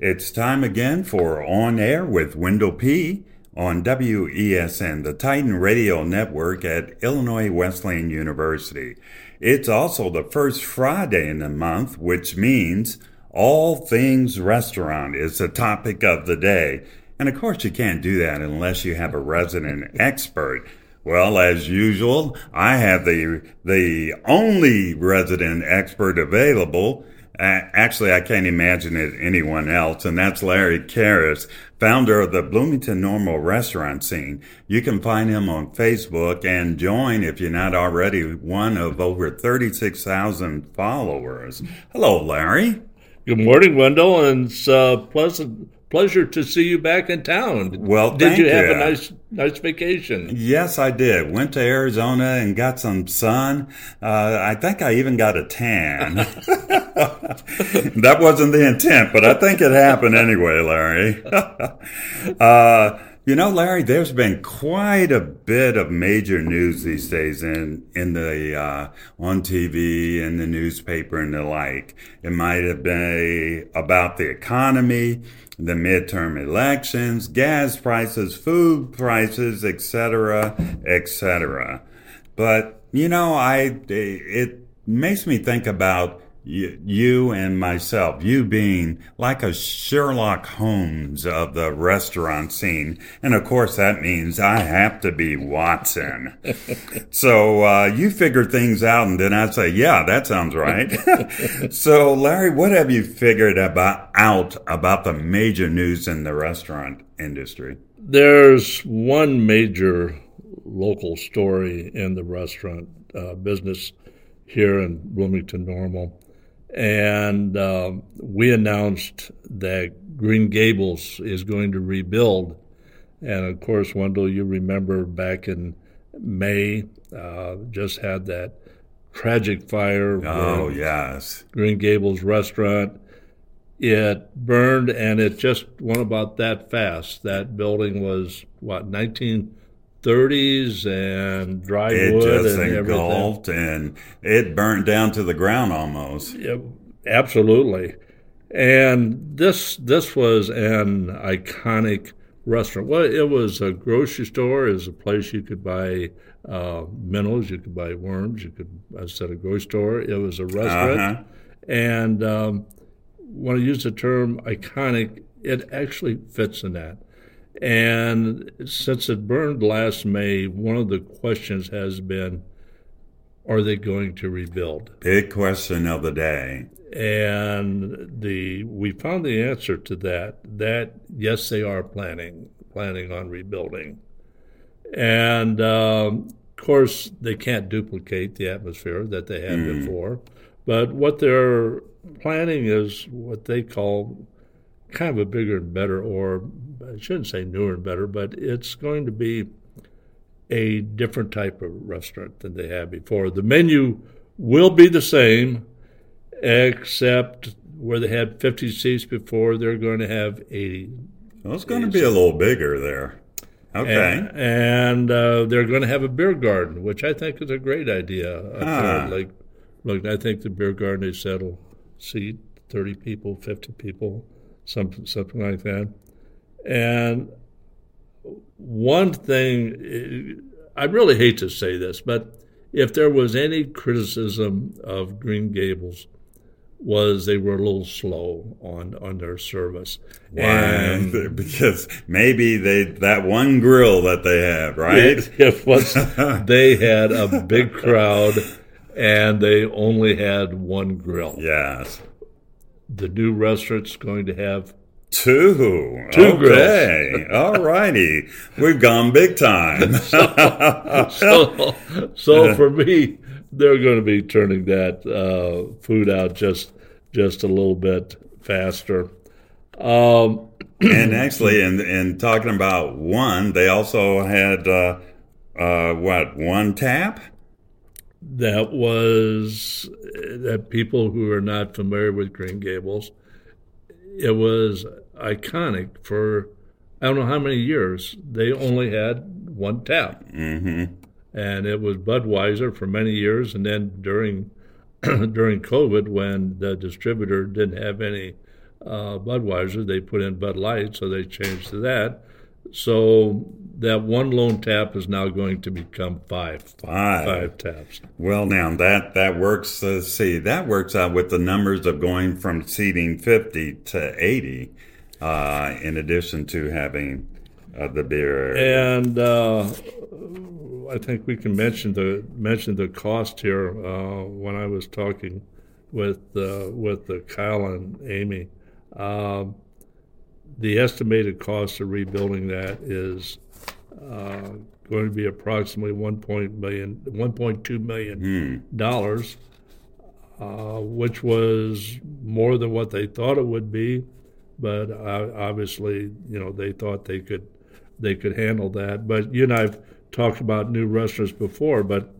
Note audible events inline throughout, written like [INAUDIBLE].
It's time again for On Air with Wendell P. on WESN, the Titan Radio Network at Illinois Wesleyan University. It's also the first Friday in the month, which means all things restaurant is the topic of the day. And of course, you can't do that unless you have a resident expert. Well, as usual, I have the the only resident expert available. Actually, I can't imagine it anyone else, and that's Larry Carius, founder of the Bloomington Normal restaurant scene. You can find him on Facebook and join if you're not already one of over 36,000 followers. Hello, Larry. Good morning, Wendell, and it's uh, pleasant pleasure to see you back in town. Well, did you, you have a nice nice vacation? Yes, I did. Went to Arizona and got some sun. Uh, I think I even got a tan. [LAUGHS] that wasn't the intent, but I think it happened anyway, Larry. [LAUGHS] uh, you know, Larry, there's been quite a bit of major news these days in in the uh, on TV and the newspaper and the like. It might have been about the economy, the midterm elections, gas prices, food prices, etc., etc. But you know, I it makes me think about you and myself, you being like a Sherlock Holmes of the restaurant scene. And of course, that means I have to be Watson. [LAUGHS] so uh, you figure things out, and then I say, yeah, that sounds right. [LAUGHS] so, Larry, what have you figured about out about the major news in the restaurant industry? There's one major local story in the restaurant uh, business here in Bloomington Normal and uh, we announced that Green Gables is going to rebuild. And of course, Wendell, you remember back in May, uh, just had that tragic fire. Oh, yes. Green Gables restaurant. It burned and it just went about that fast. That building was, what, 19- 30s and dry it wood just and engulfed everything. and it burned down to the ground almost. Yeah, absolutely. And this this was an iconic restaurant. Well, it was a grocery store. It was a place you could buy uh, minnows, you could buy worms, you could instead of grocery store. It was a restaurant, uh-huh. and um, when I use the term iconic, it actually fits in that. And since it burned last May, one of the questions has been are they going to rebuild? Big question of the day. And the we found the answer to that that yes they are planning planning on rebuilding. And um, of course they can't duplicate the atmosphere that they had mm. before, but what they're planning is what they call kind of a bigger and better or I shouldn't say newer and better, but it's going to be a different type of restaurant than they had before. The menu will be the same, except where they had 50 seats before, they're going to have 80. Well, it's going to be a little bigger there. Okay. And, and uh, they're going to have a beer garden, which I think is a great idea. Ah. Like, like I think the beer garden they said will seat 30 people, 50 people, something something like that. And one thing, I really hate to say this, but if there was any criticism of Green Gables, was they were a little slow on on their service. Why? And [LAUGHS] because maybe they that one grill that they have, right? It, [LAUGHS] it was [LAUGHS] they had a big crowd and they only had one grill. Yes. The new restaurant's going to have Two. Two okay. [LAUGHS] All righty. We've gone big time. [LAUGHS] so, so, so, [LAUGHS] for me, they're going to be turning that uh, food out just just a little bit faster. Um, [CLEARS THROAT] and actually, in in talking about one, they also had uh, uh, what one tap. That was that people who are not familiar with Green Gables it was iconic for I don't know how many years. They only had one tap, mm-hmm. and it was Budweiser for many years. And then during [CLEARS THROAT] during COVID, when the distributor didn't have any uh, Budweiser. They put in Bud Light, so they changed to that. So that one lone tap is now going to become five. Five. Five taps. Well, now that that works. Uh, see, that works out with the numbers of going from seating fifty to eighty, uh, in addition to having uh, the beer. And uh, I think we can mention the mention the cost here. Uh, when I was talking with uh, with the Kyle and Amy. Um, the estimated cost of rebuilding that is uh, going to be approximately 1.2 million, 1.2 million dollars, uh, which was more than what they thought it would be. But uh, obviously, you know, they thought they could they could handle that. But you and I've talked about new restaurants before, but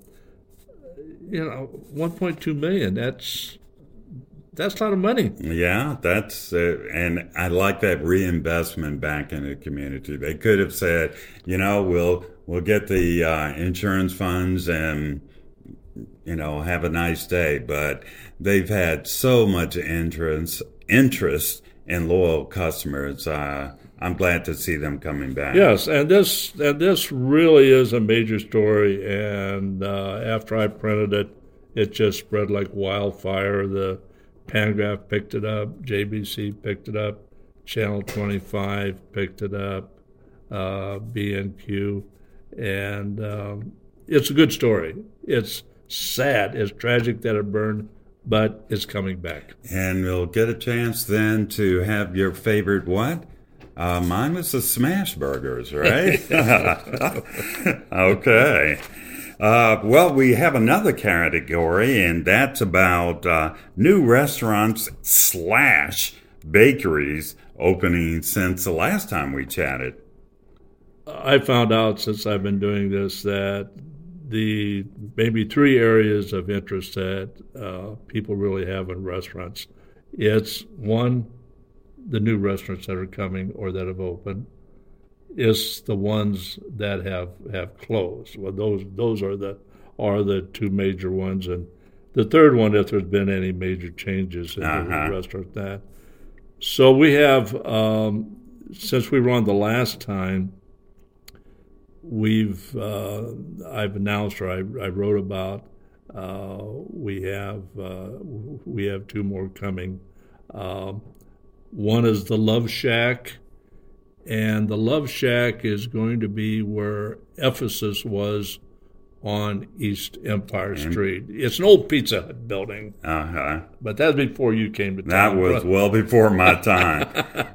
you know, 1.2 million. That's that's a lot of money. Yeah, that's uh, and I like that reinvestment back in the community. They could have said, you know, we'll we'll get the uh, insurance funds and you know have a nice day, but they've had so much interest interest in loyal customers. Uh, I'm glad to see them coming back. Yes, and this and this really is a major story. And uh, after I printed it, it just spread like wildfire. The Pantagraph picked it up, JBC picked it up, Channel 25 picked it up, uh, BNQ, and um, it's a good story. It's sad, it's tragic that it burned, but it's coming back. And we'll get a chance then to have your favorite what? Uh, mine was the smash burgers, right? [LAUGHS] [LAUGHS] okay. Uh, well, we have another category, and that's about uh, new restaurants slash bakeries opening since the last time we chatted. I found out since I've been doing this that the maybe three areas of interest that uh, people really have in restaurants. It's one, the new restaurants that are coming or that have opened is the ones that have have closed. Well, those those are the are the two major ones, and the third one, if there's been any major changes in uh-huh. the restaurant that. So we have um, since we were on the last time. We've uh, I've announced or I, I wrote about uh, we have uh, we have two more coming. Um, one is the Love Shack and the Love Shack is going to be where Ephesus was on East Empire Street. It's an old Pizza Hut building. Uh huh. But that's before you came to town. That was well before my [LAUGHS] time.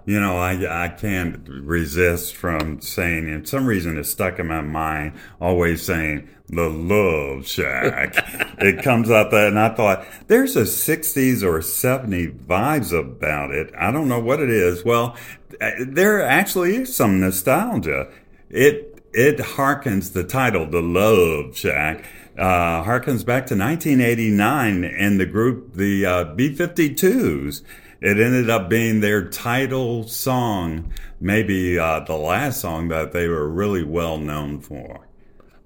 you know, I I can't resist from saying, and some reason it's stuck in my mind, always saying the Love Shack. [LAUGHS] it comes out that, and I thought there's a 60s or 70 vibes about it. I don't know what it is. Well, uh, there actually is some nostalgia. It it harkens the title, The Love Shack, uh, harkens back to 1989 and the group, the uh, B 52s. It ended up being their title song, maybe uh, the last song that they were really well known for.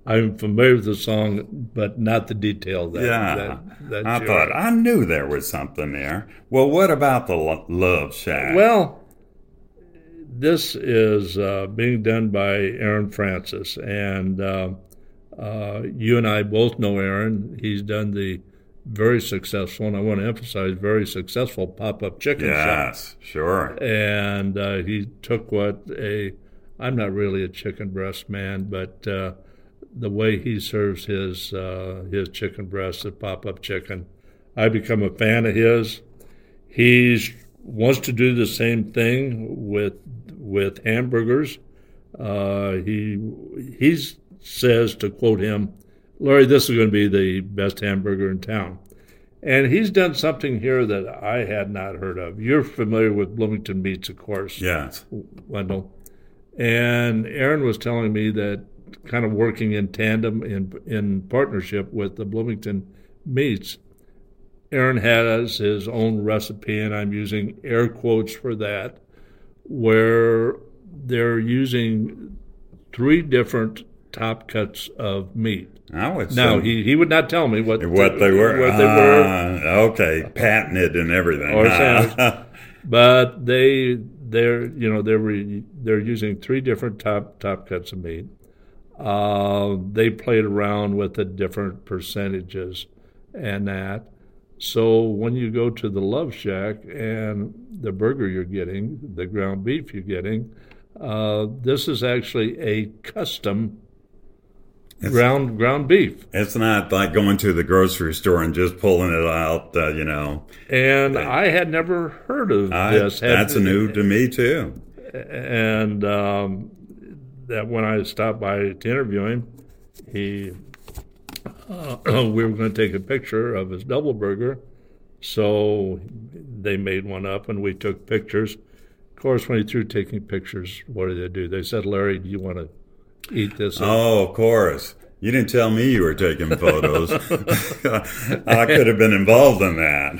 I'm familiar with the song, but not the detail. That, yeah, that, that I thought I knew there was something there. Well, what about the Love Shack? Well, this is uh, being done by Aaron Francis, and uh, uh, you and I both know Aaron. He's done the very successful, and I want to emphasize, very successful pop-up chicken yes, shop. Yes, sure. And uh, he took what a I'm not really a chicken breast man, but uh, the way he serves his uh, his chicken breast, the pop-up chicken, I become a fan of his. He's wants to do the same thing with with hamburgers. Uh, he he says to quote him, "Larry, this is going to be the best hamburger in town." And he's done something here that I had not heard of. You're familiar with Bloomington Meats, of course. Yes. Wendell. And Aaron was telling me that kind of working in tandem in in partnership with the Bloomington Meats, Aaron has his own recipe, and I'm using air quotes for that, where they're using three different top cuts of meat. I would now he, he would not tell me what what they were. What they were. Uh, okay, patented and everything. Or [LAUGHS] but they they're you know they're they're using three different top top cuts of meat. Uh, they played around with the different percentages and that. So when you go to the Love Shack and the burger you're getting, the ground beef you're getting, uh, this is actually a custom it's, ground ground beef. It's not like going to the grocery store and just pulling it out, uh, you know. And I had never heard of I, this. That's new to me too. And um, that when I stopped by to interview him, he uh, [CLEARS THROAT] we were going to take a picture of his double burger. So they made one up and we took pictures. Of course, when he threw taking pictures, what did they do? They said, Larry, do you want to eat this? Oh, of course. You didn't tell me you were taking photos. [LAUGHS] I could have been involved in that.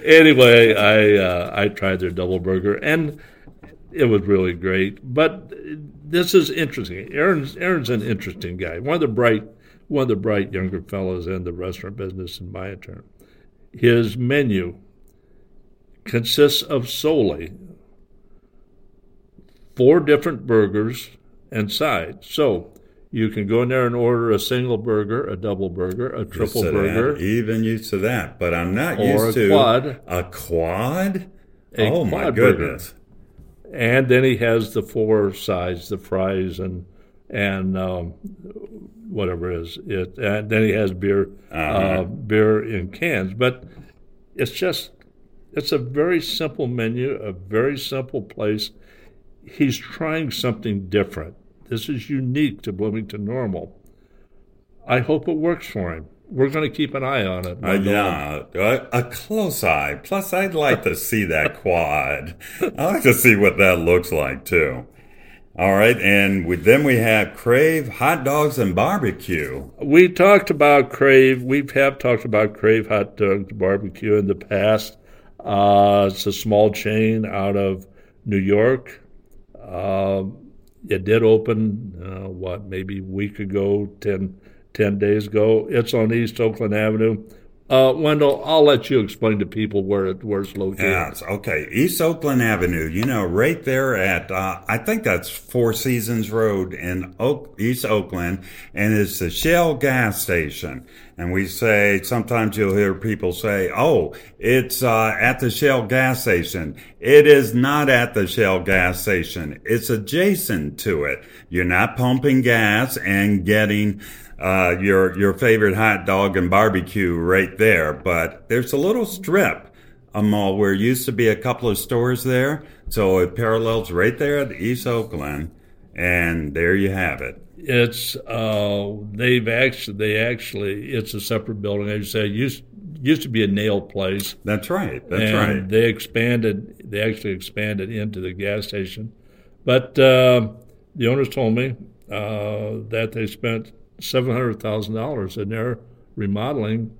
[LAUGHS] anyway, I uh, I tried their double burger and it was really great. But this is interesting. Aaron's Aaron's an interesting guy. One of the bright one of the bright younger fellows in the restaurant business in my term. His menu consists of solely four different burgers and sides. So you can go in there and order a single burger, a double burger, a triple burger. That, even used to that, but I'm not used to quad. A quad? A oh quad my goodness. Burger. And then he has the four sides, the fries and and um, whatever it is it. And then he has beer, uh-huh. uh, beer in cans. But it's just it's a very simple menu, a very simple place. He's trying something different. This is unique to Bloomington Normal. I hope it works for him. We're going to keep an eye on it. Uh, yeah, a, a, close eye. Plus, I'd like to see that quad. [LAUGHS] I'd like to see what that looks like too. All right, and them we have Crave hot dogs and barbecue. We talked about Crave. We have talked about Crave hot dogs barbecue in the past. Uh, it's a small chain out of New York. Uh, it did open, uh, what, maybe a week ago, 10, 10 days ago. It's on East Oakland Avenue. Uh, Wendell, I'll let you explain to people where it where it's located. Yes, okay. East Oakland Avenue, you know, right there at uh, I think that's Four Seasons Road in Oak, East Oakland, and it's the Shell gas station. And we say sometimes you'll hear people say, "Oh, it's uh, at the Shell gas station." It is not at the Shell gas station. It's adjacent to it. You're not pumping gas and getting uh, your your favorite hot dog and barbecue right there. But there's a little strip, a mall where used to be a couple of stores there, so it parallels right there at East Oakland, and there you have it. It's uh, they've actually they actually it's a separate building. As you said, used used to be a nail place. That's right. That's and right. They expanded. They actually expanded into the gas station, but uh, the owners told me uh, that they spent seven hundred thousand dollars and they're remodeling.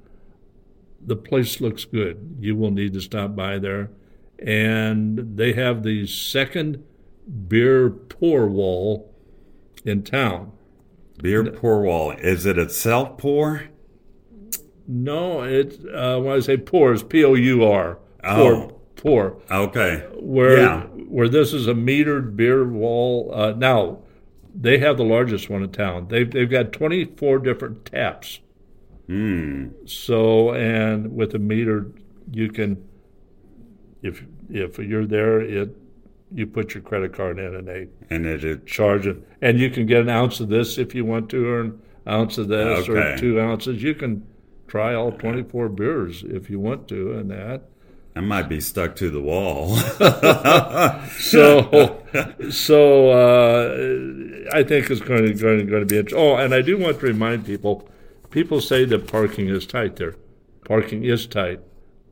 The place looks good. You will need to stop by there, and they have the second beer pour wall in town. Beer pour wall. Is it a self pour? No, it. Uh, when I say pour, it's P O U R. Pour. Oh. Pour. Okay. Where yeah. where this is a metered beer wall. Uh, now they have the largest one in town. They've they've got 24 different taps. Hmm. So and with a meter, you can, if if you're there, it you put your credit card in and they and it charge it, and you can get an ounce of this if you want to, or an ounce of this, okay. or two ounces. You can try all 24 beers if you want to, and that. I might be stuck to the wall. [LAUGHS] so, so uh, I think it's going to, going to, going to be interesting. Oh, and I do want to remind people: people say that parking is tight there. Parking is tight,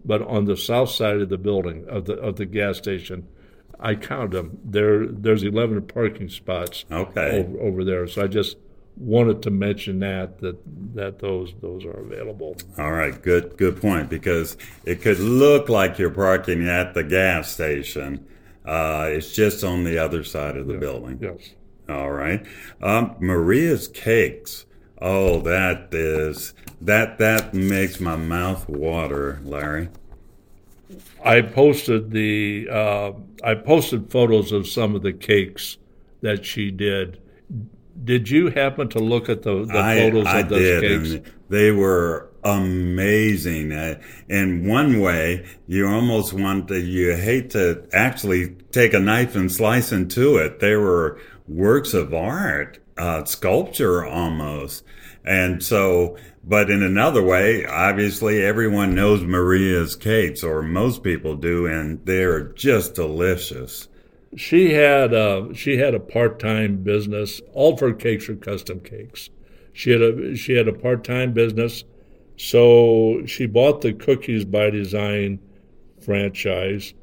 but on the south side of the building of the of the gas station, I count them. There, there's 11 parking spots. Okay. Over, over there. So I just wanted to mention that that that those those are available. All right, good good point because it could look like you're parking at the gas station. Uh, it's just on the other side of the yes, building. Yes. All right. Um, Maria's cakes. Oh, that is that that makes my mouth water, Larry. I posted the uh, I posted photos of some of the cakes that she did. Did you happen to look at the, the photos I, I of those did, cakes? they were amazing. Uh, in one way, you almost want to, you hate to actually take a knife and slice into it. They were works of art, uh, sculpture almost. And so, but in another way, obviously everyone knows Maria's cakes, or most people do, and they're just delicious. She had a, she had a part time business. All her cakes are custom cakes. She had a she had a part time business, so she bought the Cookies by Design franchise.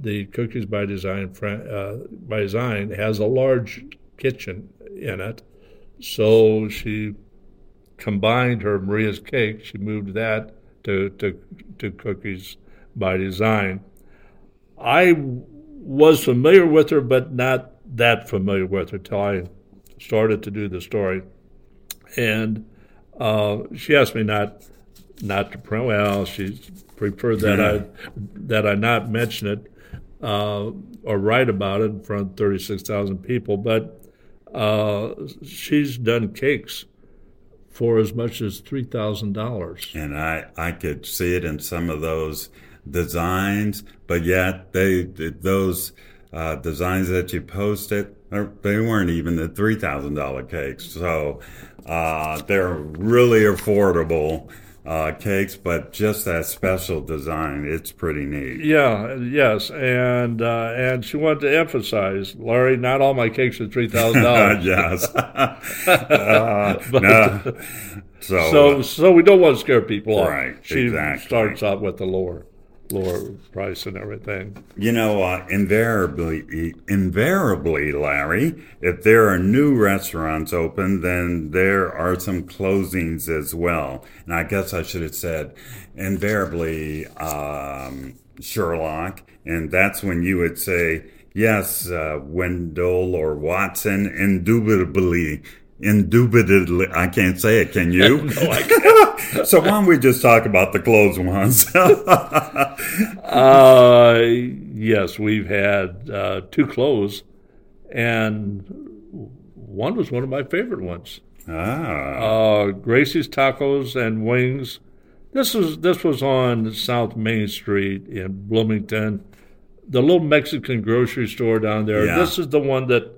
The Cookies by Design uh, by Design has a large kitchen in it, so she combined her Maria's Cake. She moved that to to, to Cookies by Design. I was familiar with her, but not that familiar with her till I started to do the story. And uh, she asked me not not to print. Well, she preferred that I that I not mention it uh, or write about it in front of thirty six thousand people. But uh, she's done cakes for as much as three thousand dollars. And I I could see it in some of those designs, but yet they those uh, designs that you posted they weren't even the three thousand dollar cakes. So uh, they're really affordable. Uh, cakes, but just that special design, it's pretty neat. Yeah, yes, and uh, and she wanted to emphasize, Larry, not all my cakes are three thousand dollars. [LAUGHS] yes. [LAUGHS] uh, no. [LAUGHS] So, so, so we don't want to scare people off. Right. She exactly. starts out with the lower lower price and everything. You know, uh, invariably, invariably, Larry, if there are new restaurants open, then there are some closings as well. And I guess I should have said, invariably, um, Sherlock, and that's when you would say, yes, uh, Wendell or Watson, indubitably Indubitably, I can't say it. Can you? [LAUGHS] no, I can't. [LAUGHS] so why don't we just talk about the closed ones? [LAUGHS] uh, yes, we've had uh, two close, and one was one of my favorite ones. Ah. Uh, Gracie's Tacos and Wings. This was this was on South Main Street in Bloomington, the little Mexican grocery store down there. Yeah. This is the one that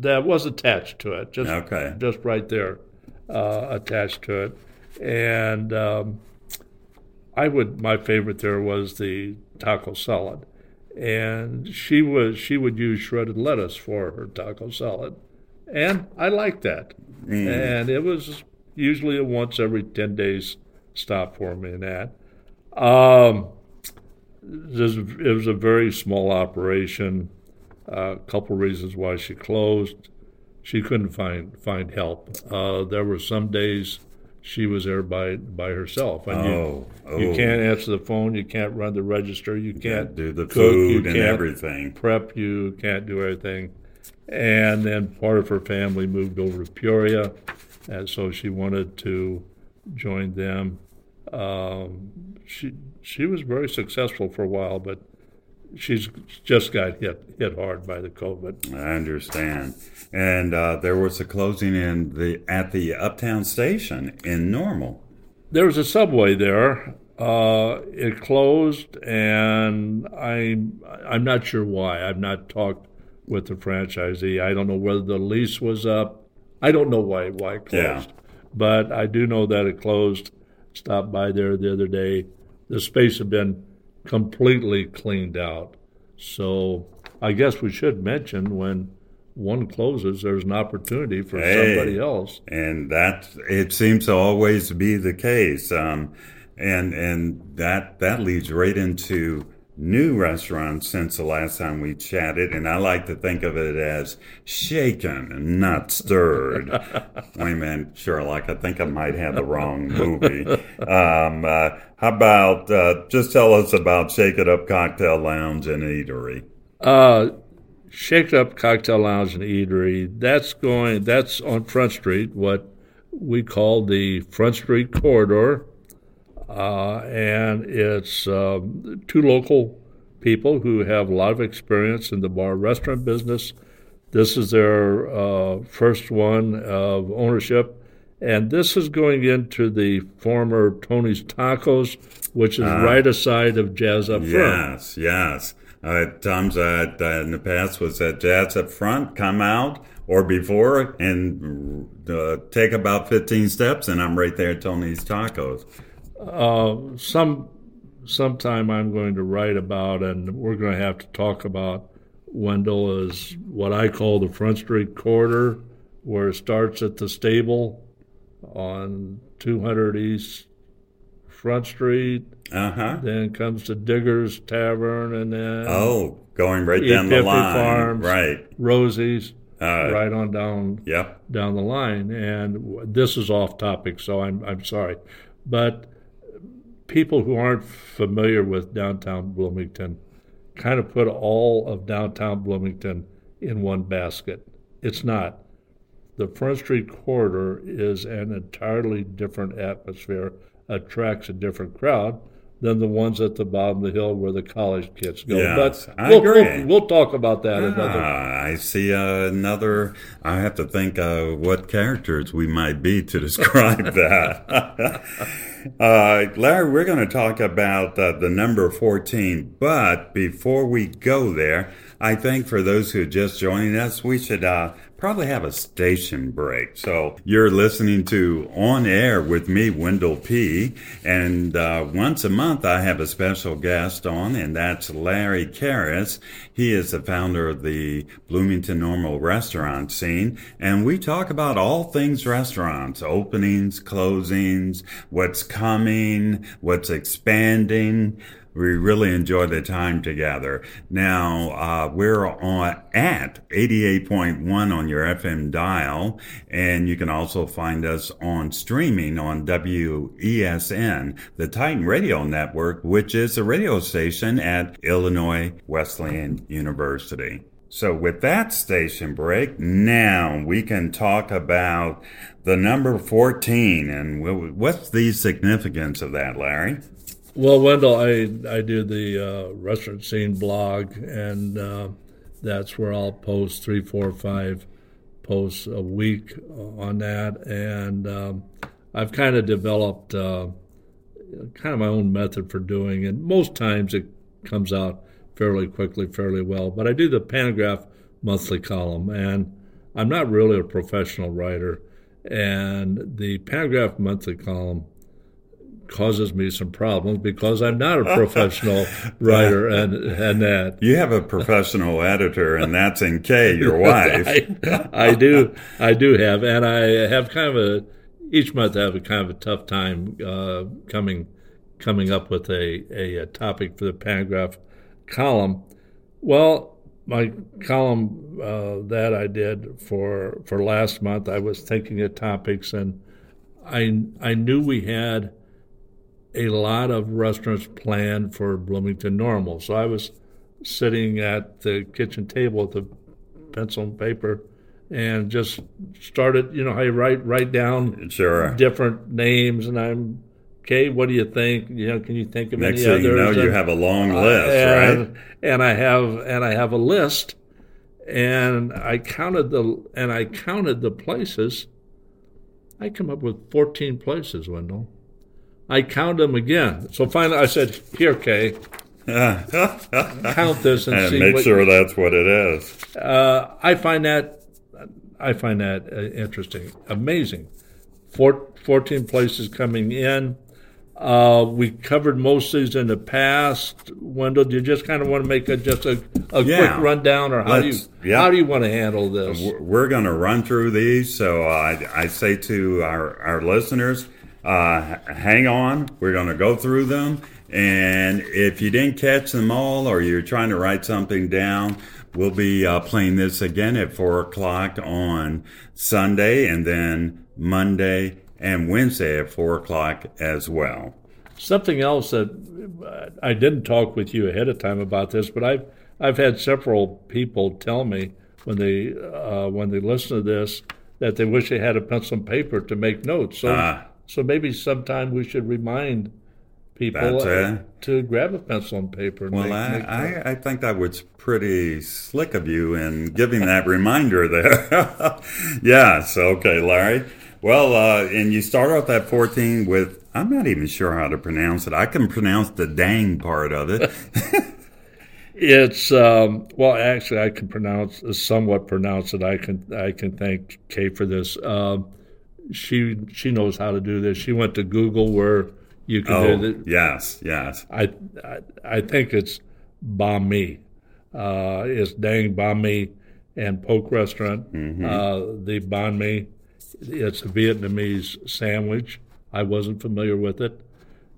that was attached to it, just okay. just right there, uh, attached to it, and um, I would my favorite there was the taco salad, and she was she would use shredded lettuce for her taco salad, and I liked that, Mm. and it was usually a once every ten days stop for me in that. Um, it was a very small operation a couple reasons why she closed. She couldn't find find help. Uh, there were some days she was there by by herself. And oh, you, you oh. can't answer the phone. You can't run the register. You can't do the cook, food you and can't everything. Prep. You can't do everything. And then part of her family moved over to Peoria, and so she wanted to join them. Um, she she was very successful for a while, but she's just got hit hit hard by the COVID. I understand. And uh, there was a closing in the at the Uptown Station in Normal. There was a subway there. Uh, it closed, and I'm I'm not sure why. I've not talked with the franchisee. I don't know whether the lease was up. I don't know why why it closed. Yeah. But I do know that it closed. Stopped by there the other day. The space had been completely cleaned out. So I guess we should mention when one closes, there's an opportunity for Hey. somebody else. and that it seems to always be the case. Um, and and that that leads right into new restaurant since the last time we chatted, and I like to think of it as shaken and not stirred. [LAUGHS] Wait a minute, Sherlock, I think I might have the wrong movie. Um, uh, how about uh, just tell us about Shake It Up Cocktail Lounge and Eatery? Uh, Shake It Up Cocktail Lounge and Eatery. That's going. That's on Front Street, what we call the Front Street corridor. Uh, and it's um, two local people who have a lot of experience in the bar restaurant business. This is their uh, first one of ownership, and this is going into the former Tony's Tacos, which is uh, right aside of Jazz Up Front. Yes, yes. Uh, times uh, in the past was that Jazz Up Front come out or before and uh, take about 15 steps, and I'm right there at Tony's Tacos. Uh, some sometime I'm going to write about, and we're going to have to talk about Wendell is what I call the Front Street corridor, where it starts at the stable on 200 East Front Street. Uh-huh. Then comes to Digger's Tavern, and then oh, going right down the line, Farms, right? Rosie's, uh, right on down, yep. down the line. And this is off topic, so I'm I'm sorry, but people who aren't familiar with downtown Bloomington kind of put all of downtown Bloomington in one basket. It's not. The Front Street corridor is an entirely different atmosphere, attracts a different crowd than the ones at the bottom of the hill where the college kids go. Yes, but I we'll, agree. We'll, we'll, talk about that ah, another. I see uh, another. I have to think uh, what characters we might be to [LAUGHS] describe that. [LAUGHS] uh, Larry, we're going to talk about uh, the number 14, but before we go there, I think for those who are just joining us, we should uh, probably have a station break. So you're listening to On Air with me, Wendell P. And uh, once a month, I have a special guest on, and that's Larry Carius. He is the founder of the Bloomington Normal restaurant scene. And we talk about all things restaurants, openings, closings, what's coming, what's expanding we really enjoy the time together. Now, uh, we're on at 88.1 on your FM dial, and you can also find us on streaming on WESN, the Titan Radio Network, which is a radio station at Illinois Wesleyan University. So, with that station break, now we can talk about the number 14 and what's the significance of that, Larry? Well, Wendell, I I do the uh, restaurant scene blog, and uh, that's where I'll post three, four, five posts a week on that, and um, I've kind of developed uh, kind of my own method for doing it. Most times it comes out fairly quickly, fairly well, but I do the Pantagraph monthly column, and I'm not really a professional writer, and the Pantagraph monthly column causes me some problems because I'm not a professional [LAUGHS] writer and and that. You have a professional editor, and that's in Kay, your [LAUGHS] wife. I, [LAUGHS] I, do, I do have, and I have kind of a each month I have a kind of a tough time uh, coming coming up with a, a, a topic for the Pantagraph column. Well, my column uh, that I did for for last month, I was thinking of topics, and I I knew we had a lot of restaurants planned for Bloomington Normal. So I was sitting at the kitchen table with a pencil and paper and just started, you know, I write write down sure. different names and I'm okay, what do you think? You know, can you think of Next any thing others? You know, and, you have a long list, and, right? And I have and I have a list and I counted the and I counted the places. I come up with 14 places, Wendell. I count them again. So finally, I said, "Here, Kay, count this and, [LAUGHS] and see make what, sure that's what it is." Uh, I find that I find that uh, interesting, amazing. Four, 14 places coming in. Uh, we covered most of these in the past. Wendell, do you just kind of want to make a, just a, a yeah. quick rundown, or how do you yeah. how do you want to handle this? We're going to run through these. So I, I say to our our listeners uh, hang on, we're going to go through them. And if you didn't catch them all or you're trying to write something down, we'll be uh, playing this again at 4 o'clock on Sunday and then Monday and Wednesday at 4 o'clock as well. Something else that uh, I didn't talk with you ahead of time about this, but I've I've had several people tell me when they uh, when they listen to this that they wish they had a pencil and paper to make notes. So uh, so maybe sometime we should remind people uh, to grab a pencil and paper. And well, make, I, make I, I, think that was pretty slick of you in giving that reminder there. [LAUGHS] yes, okay, Larry. Well, uh, and you start off that 14 with, I'm not even sure how to pronounce it. I can pronounce the dang part of it. [LAUGHS] it's, um, well, actually, I can pronounce, somewhat pronounce it. I can, I can thank Kay for this. Um, she, she knows how to do this. She went to Google where you can oh, do it. Yes, yes. I, I, I think it's Banh Mi. Uh, it's Dang Banh Mi and Poke Restaurant. Mm-hmm. Uh, the Banh Mi it's a Vietnamese sandwich. I wasn't familiar with it.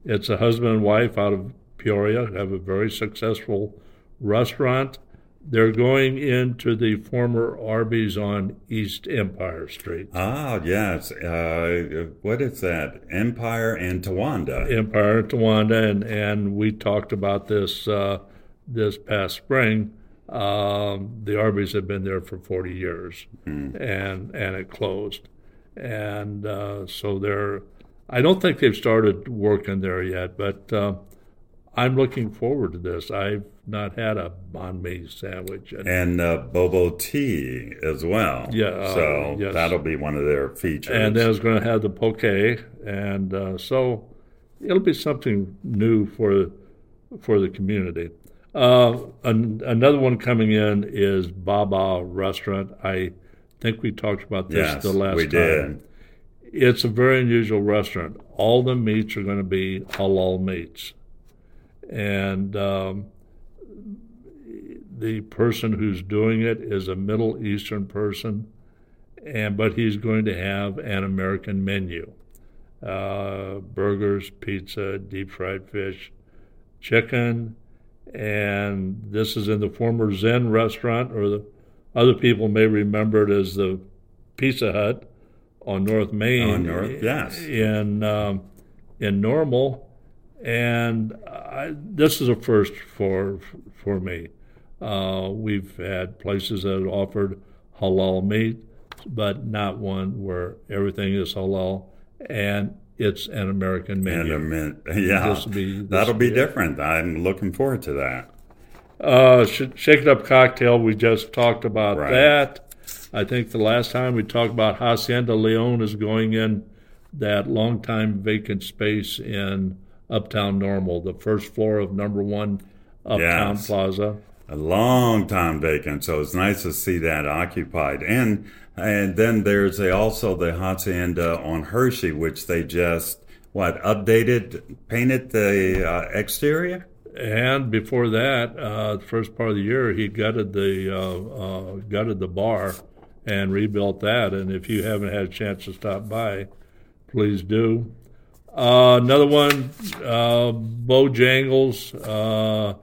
It's a husband and wife out of Peoria, have a very successful restaurant. They're going into the former Arby's on East Empire Street. Ah, yes. Uh, what is that? Empire and Towanda. Empire and Towanda, and and we talked about this uh, this past spring. Um, the Arby's had been there for 40 years, mm. and and it closed and uh, so they're. I don't think they've started working there yet, but uh, I'm looking forward to this. I've not had a banh mi sandwich and, and uh, bobo tea as well. Yeah, uh, so yes. that'll be one of their features. And then it's going to have the poke, and uh, so it'll be something new for for the community. Uh, an, another one coming in is Baba Restaurant. I think we talked about this yes, the last we time. Did. It's a very unusual restaurant. All the meats are going to be halal meats, and um, the person who's doing it is a Middle Eastern person, and but he's going to have an American menu: uh, burgers, pizza, deep fried fish, chicken, and this is in the former Zen restaurant or the other people may remember it as the Pizza Hut on North Main. On North, yes. In um, in Normal, and I, this is a first for for me. Uh, we've had places that offered halal meat, but not one where everything is halal and it's an American menu. And a, yeah, be, that'll be, be different. I'm looking forward to that. Uh, Shake It Up Cocktail, we just talked about right. that. I think the last time we talked about Hacienda Leon is going in that long time vacant space in Uptown Normal, the first floor of number one Uptown yes. Plaza. A long time vacant, so it's nice to see that occupied. And and then there's a, also the Hacienda on Hershey, which they just what updated, painted the uh, exterior. And before that, uh, the first part of the year, he gutted the uh, uh, gutted the bar and rebuilt that. And if you haven't had a chance to stop by, please do. Uh, another one, uh, Bojangles. Uh,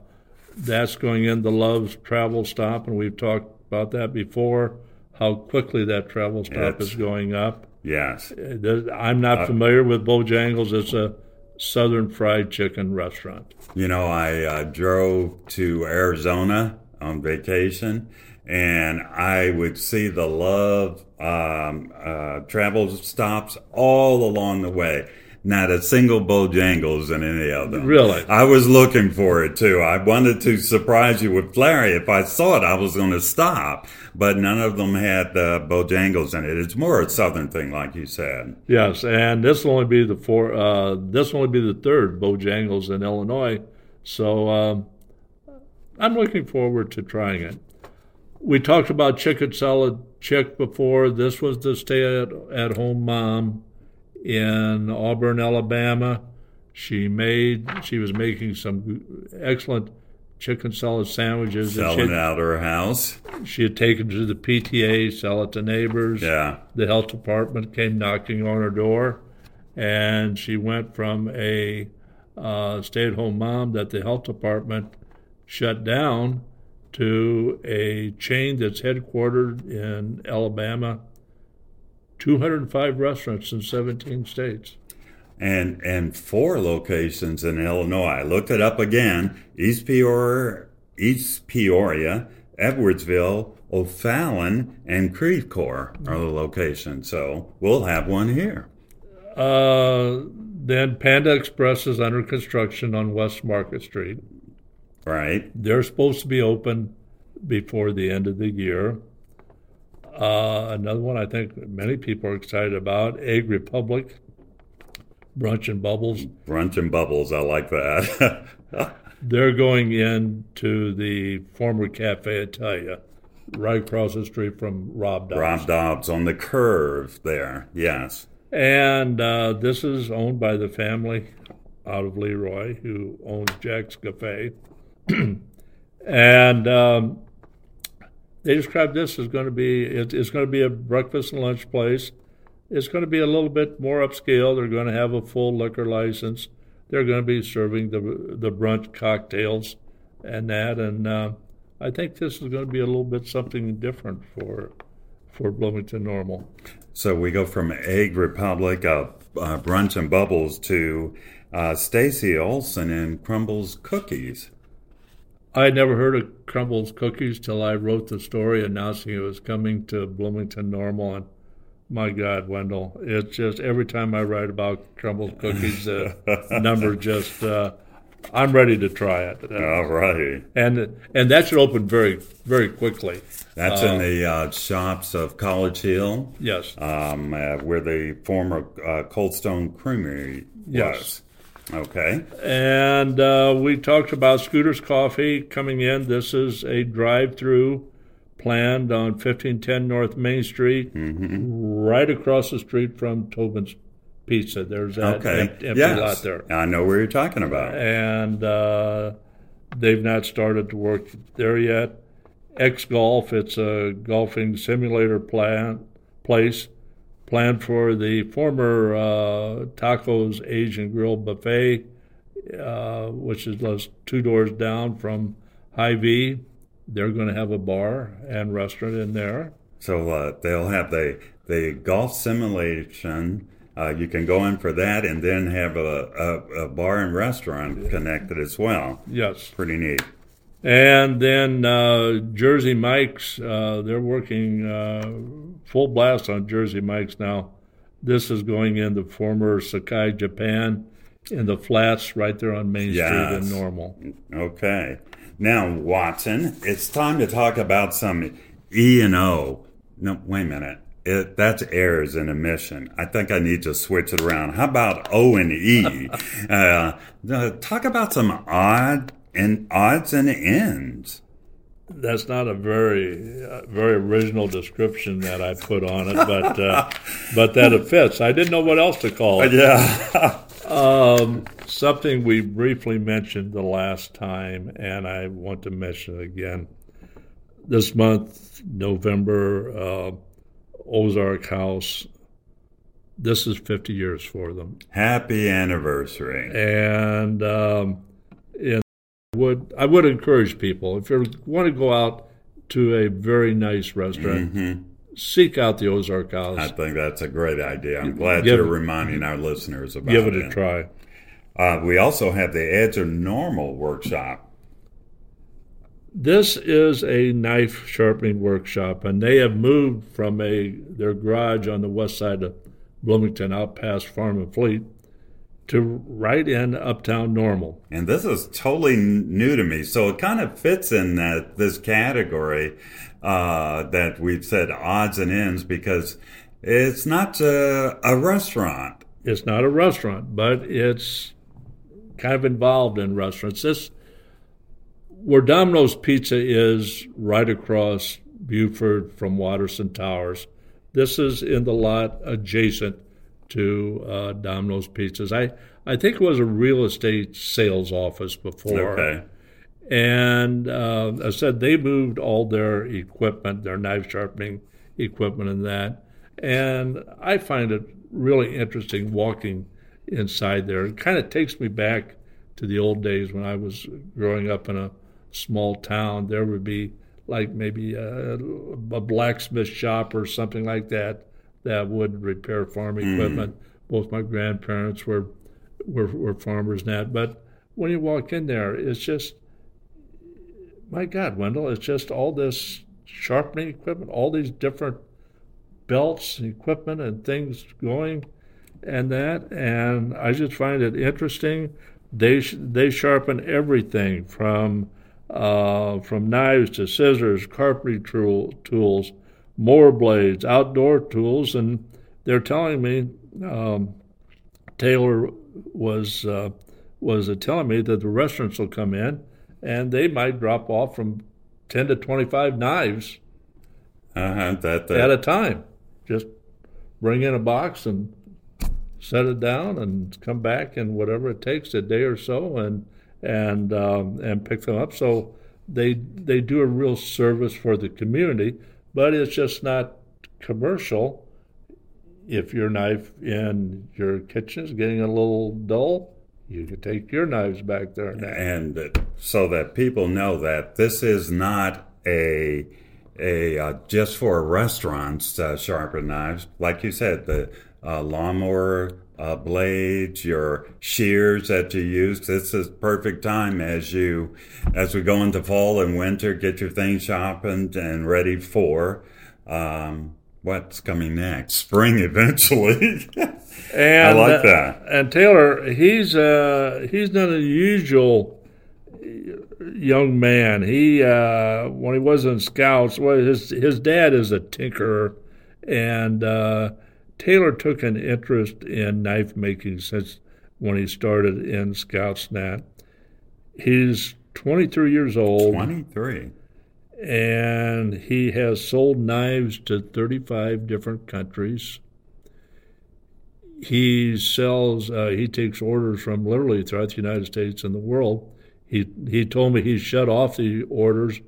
that's going into Love's travel stop, and we've talked about that before. How quickly that travel stop it's, is going up. Yes, I'm not familiar with Bojangles. It's a Southern Fried Chicken restaurant. You know, I uh, drove to Arizona on vacation, and I would see the Love um, uh, travel stops all along the way. Not a single Bojangles in any of them. Really? I was looking for it too. I wanted to surprise you with Larry. If I saw it, I was going to stop. But none of them had uh, Bojangles in it. It's more a southern thing, like you said. Yes, and this will only be the four. Uh, this will only be the third Bojangles in Illinois. So um, I'm looking forward to trying it. We talked about chicken salad chick before. This was the stay at, at home mom in Auburn, Alabama. She made she was making some excellent chicken salad sandwiches. Selling out of her house. She had taken to the PTA, sell it to neighbors. Yeah. The health department came knocking on her door, and she went from a uh, stay-at-home mom that the health department shut down to a chain that's headquartered in Alabama 205 restaurants in 17 states. And and four locations in Illinois. I looked it up again. East Peoria, East Peoria, Edwardsville, O'Fallon, and Creve Coeur are the locations. So we'll have one here. Uh, then Panda Express is under construction on West Market Street. Right. They're supposed to be open before the end of the year. Uh, another one I think many people are excited about Egg Republic, Brunch and Bubbles. Brunch and Bubbles, I like that. [LAUGHS] They're going into the former Cafe Italia, right across the street from Rob Dobbs. Rob Dobbs on the curve there, yes. And uh, this is owned by the family out of Leroy who owns Jack's Cafe. [CLEARS THROAT] and um, they describe this as going to be it, it's going to be a breakfast and lunch place. It's going to be a little bit more upscale. They're going to have a full liquor license. They're going to be serving the the brunch cocktails and that. And uh, I think this is going to be a little bit something different for for Bloomington Normal. So we go from Egg Republic, uh, uh, Brunch and Bubbles to uh, Stacy Olson and Crumbles Cookies. I had never heard of Crumbles Cookies till I wrote the story announcing it was coming to Bloomington Normal. And my God, Wendell, it's just every time I write about Crumbles Cookies, the [LAUGHS] number just. Uh, I'm ready to try it. All right. And and that should open very very quickly. That's in the uh, shops of College Hill. Yes. Um, uh, where the former uh, Cold Stone Creamery Yes. Okay. And uh, we talked about Scooter's Coffee coming in. This is a drive-through planned on 1510 North Main Street, right across the street from Tobin's Pizza. There's that Okay. em- empty yes. lot there. I know where you're talking about. And uh, they've not started to work there yet. X Golf, it's a golfing simulator plan, place planned for the former uh, Tacos Asian Grill Buffet, uh, which is just two doors down from Hy-Vee. They're going to have a bar and restaurant in there. So uh, they'll have the the golf simulation. Uh, you can go in for that, and then have a, a, a bar and restaurant connected as well. Yes. Pretty neat. And then uh, Jersey Mike's, uh, they're working uh, full blast on Jersey Mike's now. This is going in the former Sakai Japan in the flats right there on Main Street Yes. in Normal. Okay. Now, Watson, it's time to talk about some E and O. No, wait a minute. It, that's errors and emission. I think I need to switch it around. How about O and E? [LAUGHS] uh, talk about some odd and odds and ends. That's not a very uh, very original description that I put on it, but uh, [LAUGHS] but that it fits. I didn't know what else to call it. Yeah. [LAUGHS] Um, something we briefly mentioned the last time, and I want to mention it again. This month, November, uh, Ozark House. This is 50 years for them, Happy anniversary. and um, and would I would encourage people if you want to go out to a very nice restaurant, seek out the Ozark House. I think that's a great idea. I'm glad Give you're reminding our listeners about it. Give it a try. Uh, we also have the Edge of Normal workshop. This is a knife sharpening workshop, and they have moved from a their garage on the west side of Bloomington, out past Farm and Fleet, to right in Uptown Normal. And this is totally new to me, so it kind of fits in that this category uh, that we've said odds and ends because it's not uh, a restaurant. It's not a restaurant, but it's kind of involved in restaurants. This where Domino's Pizza is right across Buford from Watterson Towers. This is in the lot adjacent to uh, Domino's Pizzas. I, I think it was a real estate sales office before. Okay. And uh, I said they moved all their equipment, their knife sharpening equipment, and that. And I find it really interesting walking inside there. It kind of takes me back to the old days when I was growing up in a small town. There would be like maybe a, a blacksmith shop or something like that that would repair farm equipment. Both my grandparents were, were were farmers and that. But when you walk in there, it's just my God, Wendell, it's just all this sharpening equipment, all these different belts and equipment and things going. and that, and I just find it interesting. They they sharpen everything from uh, from knives to scissors, carpentry tool, tools, mower blades, outdoor tools, and they're telling me um, Taylor was uh, was telling me that the restaurants will come in and they might drop off from ten to twenty five knives uh-huh, that, that. at a time. Just bring in a box and set it down and come back and whatever it takes a day or so and and um, and pick them up. So they they do a real service for the community, but it's just not commercial. If your knife in your kitchen is getting a little dull, you can take your knives back there. And so that people know that this is not a a uh, just for restaurants uh, sharpen knives. Like you said, the uh, lawnmower uh, blades, your shears that you use. This is perfect time as you as we go into fall and winter. Get your things sharpened and ready for. Um, what's coming next? Spring eventually. [LAUGHS] and, I like that. and Taylor, he's uh, he's not an usual young man. He uh, when he was in Scouts, well, his his dad is a tinkerer, and uh, Taylor took an interest in knife making since when he started in Scouts. Nat. He's 23 years old. 23. And he has sold knives to 35 different countries. He sells, uh, he takes orders from literally throughout the United States and the world he he told me he shut off the orders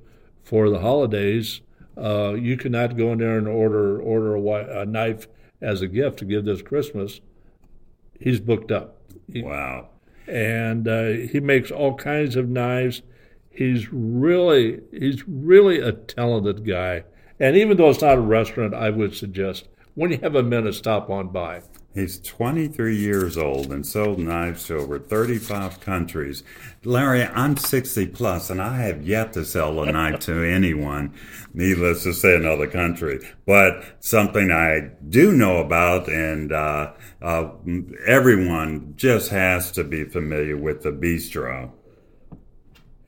for the holidays. Uh, you cannot go in there and order order a, a, knife as a gift to give this Christmas. He's booked up. He, wow. And uh, he makes all kinds of knives. He's really he's really a talented guy. And even though it's not a restaurant, I would suggest when you have a minute, stop on by. He's 23 years old and sold knives to over 35 countries. Larry, I'm 60 plus and I have yet to sell a knife to [LAUGHS] anyone, needless to say, another country. But something I do know about, and uh, uh, everyone just has to be familiar with the bistro.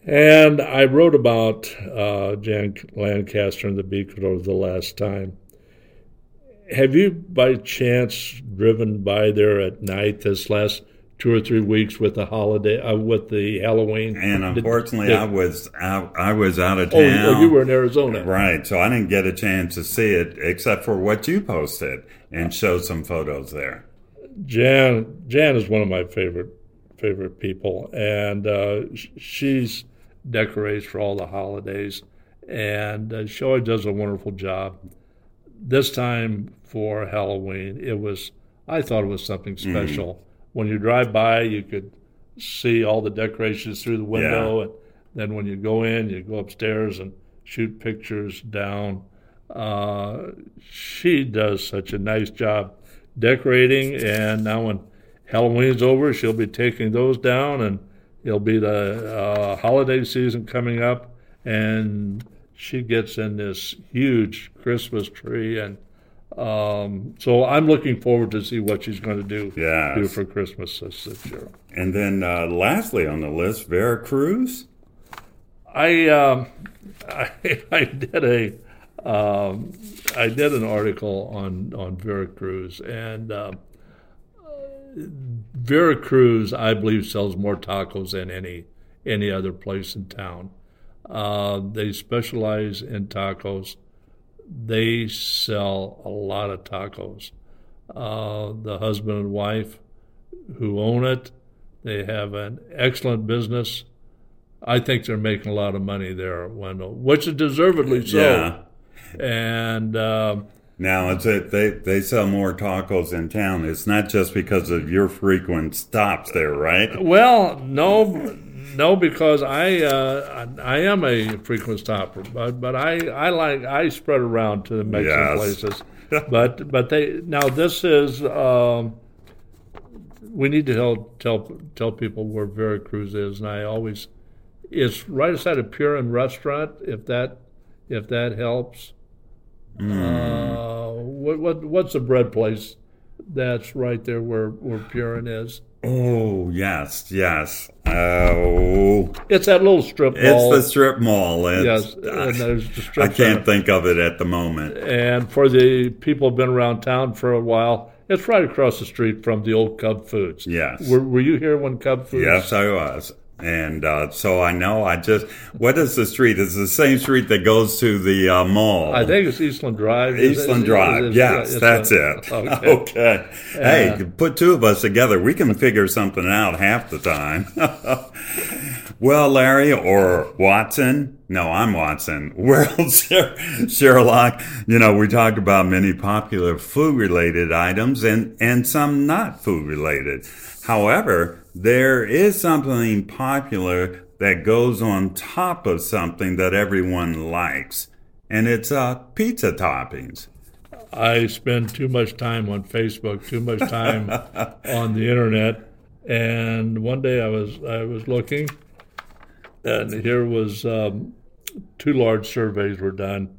And I wrote about uh, Jan Lancaster and the bistro the last time have you by chance driven by there at night this last two or three weeks with the holiday uh, with the Halloween? And unfortunately, did, did, I was out. I was out of town. Oh, oh, you were in Arizona, right? So I didn't get a chance to see it except for what you posted and showed some photos there. Jan Jan is one of my favorite favorite people, and uh, she's decorates for all the holidays, and uh, she always does a wonderful job this time for Halloween, it was I thought it was something mm-hmm. special. Mm. When you drive by, you could see all the decorations through the window, yeah. and then when you go in, you go upstairs and shoot pictures down. Uh, she does such a nice job decorating, and now when Halloween's over, she'll be taking those down, and it'll be the uh, holiday season coming up, and she gets in this huge Christmas tree, and um, so I'm looking forward to see what she's going to do, yes. do for Christmas this, this year. And then, uh, lastly on the list, Vera Cruz. I, um, [LAUGHS] I, I did a um, I did an article on on Vera Cruz, and uh, Vera Cruz, I believe, sells more tacos than any any other place in town. Uh, they specialize in tacos. They sell a lot of tacos. Uh, the husband and wife who own it, they have an excellent business. I think they're making a lot of money there, Wendell, which is deservedly so. Yeah. And uh, now it's a, they they sell more tacos in town. It's not just because of your frequent stops there, right? Well, no, no, because I uh, I am a frequent stopper, but but I, I like I spread around to the Mexican yes. places. but but they now this is um, we need to tell tell tell people where Vera Cruz is, and I always it's right beside a Purin restaurant. If that if that helps. Mm. Uh, what what what's the bread place That's right there where where Purin is. Oh yes, yes. Oh, It's that little strip mall. it's the strip mall. It's, yes, and there's the strip I can't center. think of it at the moment. And for the people who've been around town for a while, it's right across the street from the old Cub Foods. Yes. Were, were you here when Cub Foods? Yes, I was. And uh, so I know. I just what is the street? It's the same street that goes to the uh, mall. I think it's Eastland Drive. Eastland Drive. yes, it's that's it. [LAUGHS] Okay. Okay. Hey, put two of us together. We can figure something out half the time. [LAUGHS] well, Larry or Watson. No, I'm Watson. [LAUGHS] Well, Sherlock, you know, we talked about many popular food related items and, and some not food related. However, there is something popular that goes on top of something that everyone likes, and it's uh, pizza toppings. I spend too much time on Facebook, too much time [LAUGHS] on the internet, and one day I was I was looking, and here was um, two large surveys were done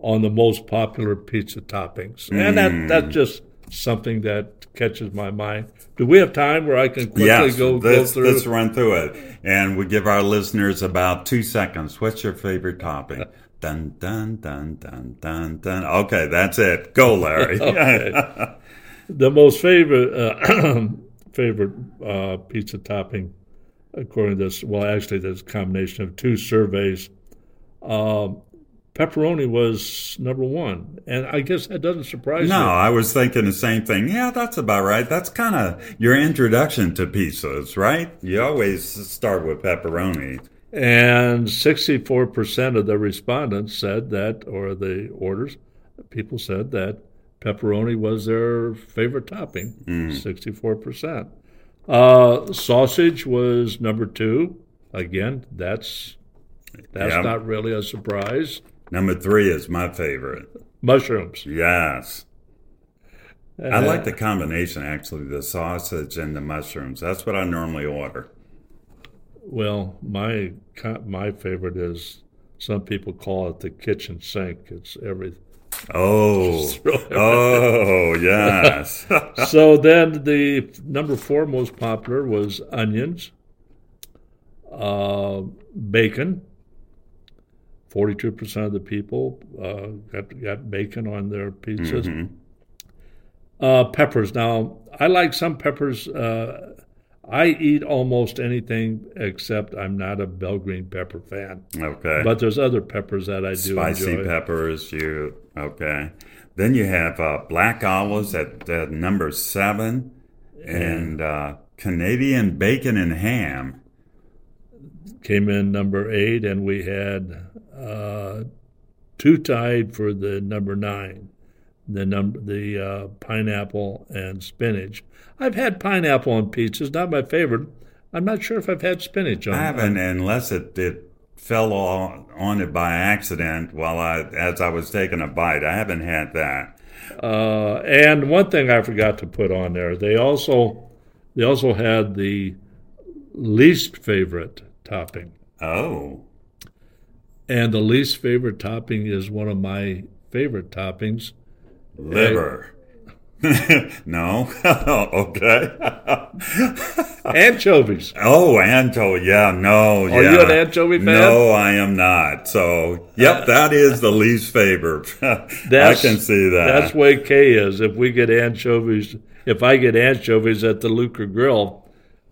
on the most popular pizza toppings, and that that's just something that catches my mind. Do we have time where I can quickly Yes, go, go let's, through? let's run through it. And we give our listeners about two seconds. What's your favorite topping? [LAUGHS] Dun, dun, dun, dun, dun, dun. Okay, that's it. Go, Larry. [LAUGHS] [LAUGHS] the most favorite uh, [CLEARS THROAT] favorite uh, pizza topping, according to this, well, actually, there's a combination of two surveys. Um pepperoni was number one, and I guess that doesn't surprise no, me. No, I was thinking the same thing. Yeah, that's about right. That's kind of your introduction to pizzas, right? You always start with pepperoni. And 64% of the respondents said that, or the orders, people said that pepperoni was their favorite topping. 64%. Uh, sausage was number two. Again, that's that's Yeah. not really a surprise. Number three is my favorite. Mushrooms. Yes. I Uh, like the combination, actually, the sausage and the mushrooms. That's what I normally order. Well, my my favorite is some people call it the kitchen sink. It's every Oh, Just throw everything. oh, yes. [LAUGHS] so then the number four most popular was onions, uh, bacon. Forty-two percent of the people uh, got got bacon on their pizzas. Mhm. Uh, peppers. Now I like some peppers. Uh, I eat almost anything except I'm not a bell green pepper fan. Okay. But there's other peppers that I do Spicy enjoy. peppers, you okay? Then you have uh, black olives at, at number seven, and uh, Canadian bacon and ham. came in number eight, and we had uh, two tied for the number nine, the number the uh, pineapple and spinach. I've had pineapple on pizzas, not my favorite. I'm not sure if I've had spinach on. I haven't, unless it, it fell on, on it by accident while I as I was taking a bite. I haven't had that. Uh, and one thing I forgot to put on there, they also they also had the least favorite topping, Oh, and the least favorite topping is one of my favorite toppings. liver. [LAUGHS] no. [LAUGHS] okay. [LAUGHS] Anchovies. Oh, anchovy. Yeah, no. Are yeah. you an anchovy fan? No, I am not. So, yep, uh, that is the least favorite. I can see that. That's way Kay is. If we get anchovies, if I get anchovies at the Lucca Grill,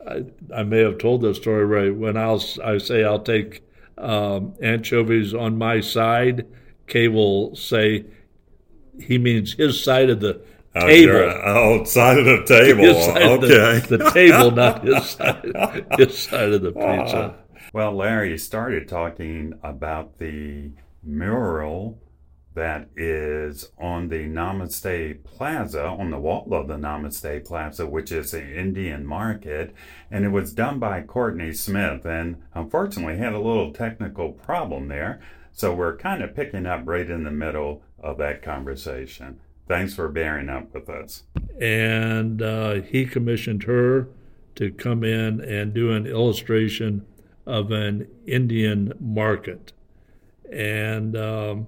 I, I may have told this story right. When I'll I say I'll take um, anchovies on my side, Kay will say he means his side of the Oh, table. outside of the table. His side of okay. the, the table, not his side. His side of the pizza. [LAUGHS] Well, Larry you started talking about the mural that is on the Namaste Plaza, on the wall of the Namaste Plaza, which is an Indian market. And it was done by Courtney Smith. And unfortunately, had a little technical problem there. So we're kind of picking up right in the middle of that conversation. Thanks for bearing up with us. and uh, he commissioned her to come in and do an illustration of an Indian market and um,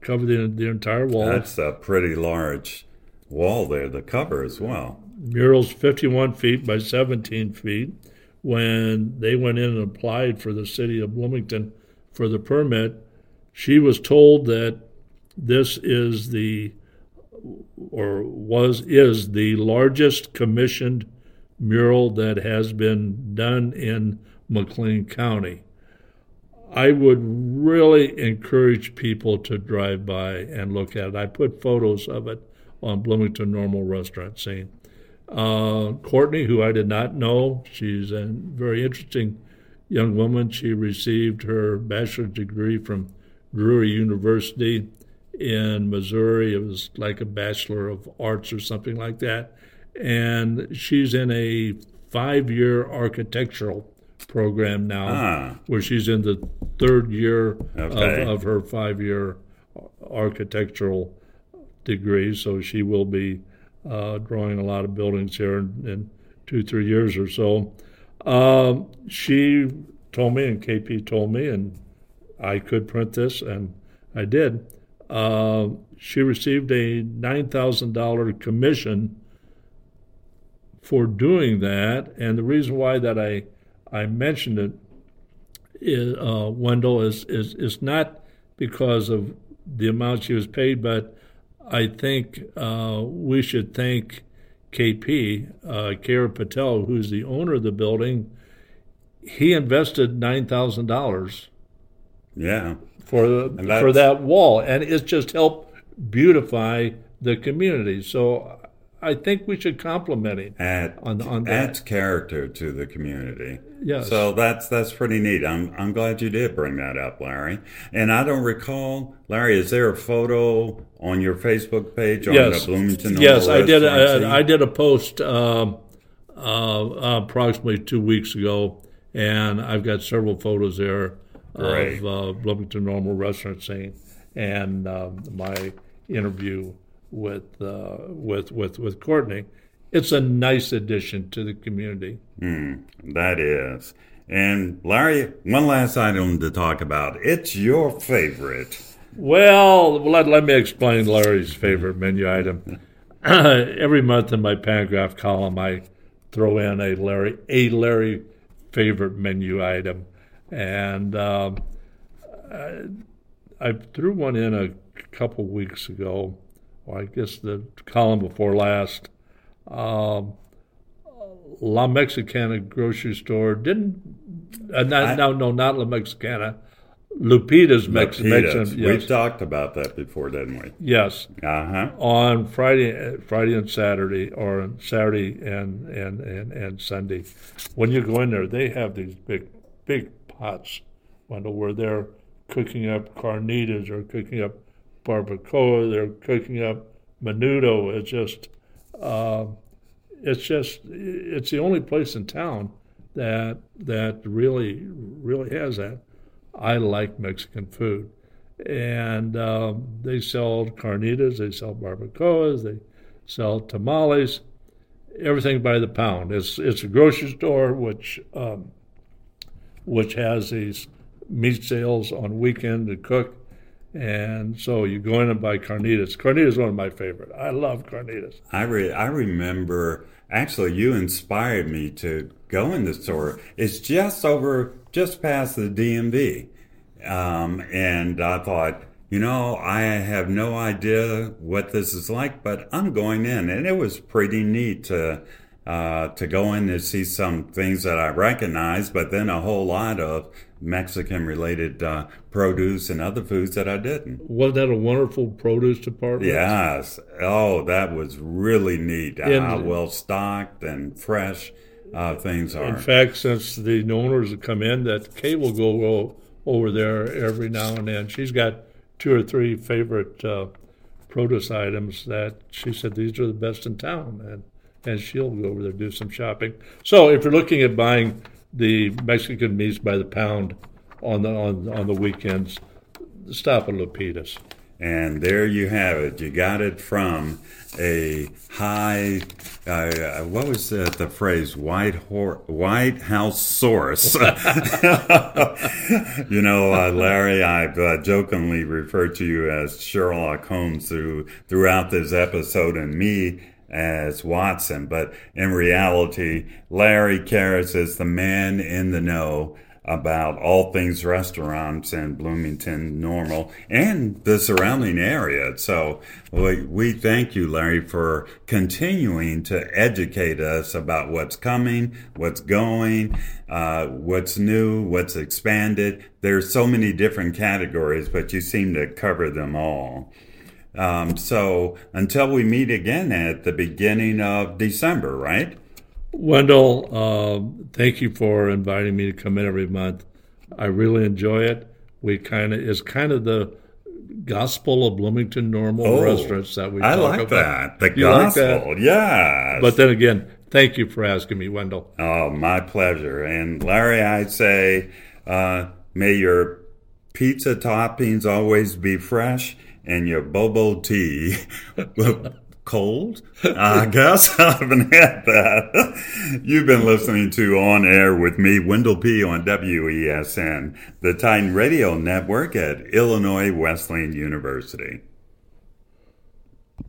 cover the, the entire wall. That's a pretty large wall there, the cover as well. Mural's 51 feet by 17 feet. When they went in and applied for the city of Bloomington for the permit, she was told that this is the or was is the largest commissioned mural that has been done in McLean County. I would really encourage people to drive by and look at it. I put photos of it on Bloomington Normal Restaurant Scene. Uh, Courtney, who I did not know, she's a very interesting young woman. She received her bachelor's degree from Drury University in Missouri. It was like a Bachelor of Arts or something like that. And she's in a five year architectural program now, Ah. where she's in the third year Okay. of, of her five year architectural degree. So she will be uh, drawing a lot of buildings here in, in two, three years or so. Um, she told me, and KP told me, and I could print this, and I did. Uh, she received a $9,000 commission for doing that. And the reason why that I, I mentioned it. uh, Wendell, is, is, is not because of the amount she was paid, but I think uh, we should thank KP, uh, Kara Patel, who's the owner of the building. He invested $9,000 Yeah. for the, for that wall, and it's just helped beautify the community. So I think we should compliment him Add, on on that. adds character to the community. Yes. So that's that's pretty neat. I'm I'm glad you did bring that up, Larry. And I don't recall, Larry, is there a photo on your Facebook page on yes, the Bloomington? yes, I did. A, I did a post um, uh, approximately two weeks ago, and I've got several photos there Great. of uh, Bloomington Normal Restaurant Scene and um, my interview with uh, with with with Courtney. It's a nice addition to the community. Hmm, that is. And Larry, one last item to talk about. It's your favorite. Well, let, let me explain Larry's favorite menu item. [CLEARS THROAT] Every month in my Pantagraph column, I throw in a Larry a Larry favorite menu item, and um, I, I threw one in a couple weeks ago, or I guess the column before last. Um, La Mexicana grocery store didn't. Uh, not, I- no, no, not La Mexicana. Lupita's Mex-. Mexican. Yes. We've talked about that before, didn't we? yes. Uh huh. On Friday, Friday and Saturday, or on Saturday and, and, and, and Sunday, when you go in there, they have these big, big pots, Wendell, where they're cooking up carnitas or cooking up barbacoa, they're cooking up menudo. It's just, uh, it's just, it's the only place in town that that really, really has that. I like Mexican food and um, they sell carnitas, they sell barbacoas, they sell tamales, everything by the pound. It's it's a grocery store which um, which has these meat sales on weekend to cook, and so you go in and buy carnitas. Carnitas is one of my favorite. I love carnitas. I re- I remember actually you inspired me to go in the store. It's just over, just past the DMV, um, and I thought, you know, I have no idea what this is like, but I'm going in, and it was pretty neat to. Uh, to go in and see some things that I recognize, but then a whole lot of Mexican related uh, produce and other foods that I didn't. Wasn't that a wonderful produce department? Yes. Oh, that was really neat. In- How well stocked and fresh uh, things are. In fact, since the owners have come in, that Kay will go over there every now and then. She's got two or three favorite uh, produce items that she said these are the best in town, and and she'll go over there do some shopping. So if you're looking at buying the Mexican meats by the pound on the on on the weekends, stop at Lupitas. And there you have it. You got it from a high, uh, what was the, the phrase? White, White House source. [LAUGHS] you know, uh, Larry, I've uh, jokingly referred to you as Sherlock Holmes through, throughout this episode, and me as Watson. But in reality, Larry Carius is the man in the know about all things restaurants in Bloomington Normal and the surrounding area. So we, we thank you, Larry, for continuing to educate us about what's coming, what's going, uh, what's new, what's expanded. There's so many different categories, but you seem to cover them all. Um, so until we meet again at the beginning of December, right? Wendell, uh, thank you for inviting me to come in every month. I really enjoy it. We kind of is kind of the gospel of Bloomington normal Oh, restaurants that we I talk like about. that. The You like that? gospel, yes. But then again, thank you for asking me, Wendell. Oh, my pleasure. And Larry, I'd say, uh, may your pizza toppings always be fresh and your bobo tea [LAUGHS] cold. I guess [LAUGHS] I haven't had that. [LAUGHS] You've been listening to On Air with me, Wendell P. on WESN, the Titan Radio Network at Illinois Wesleyan University.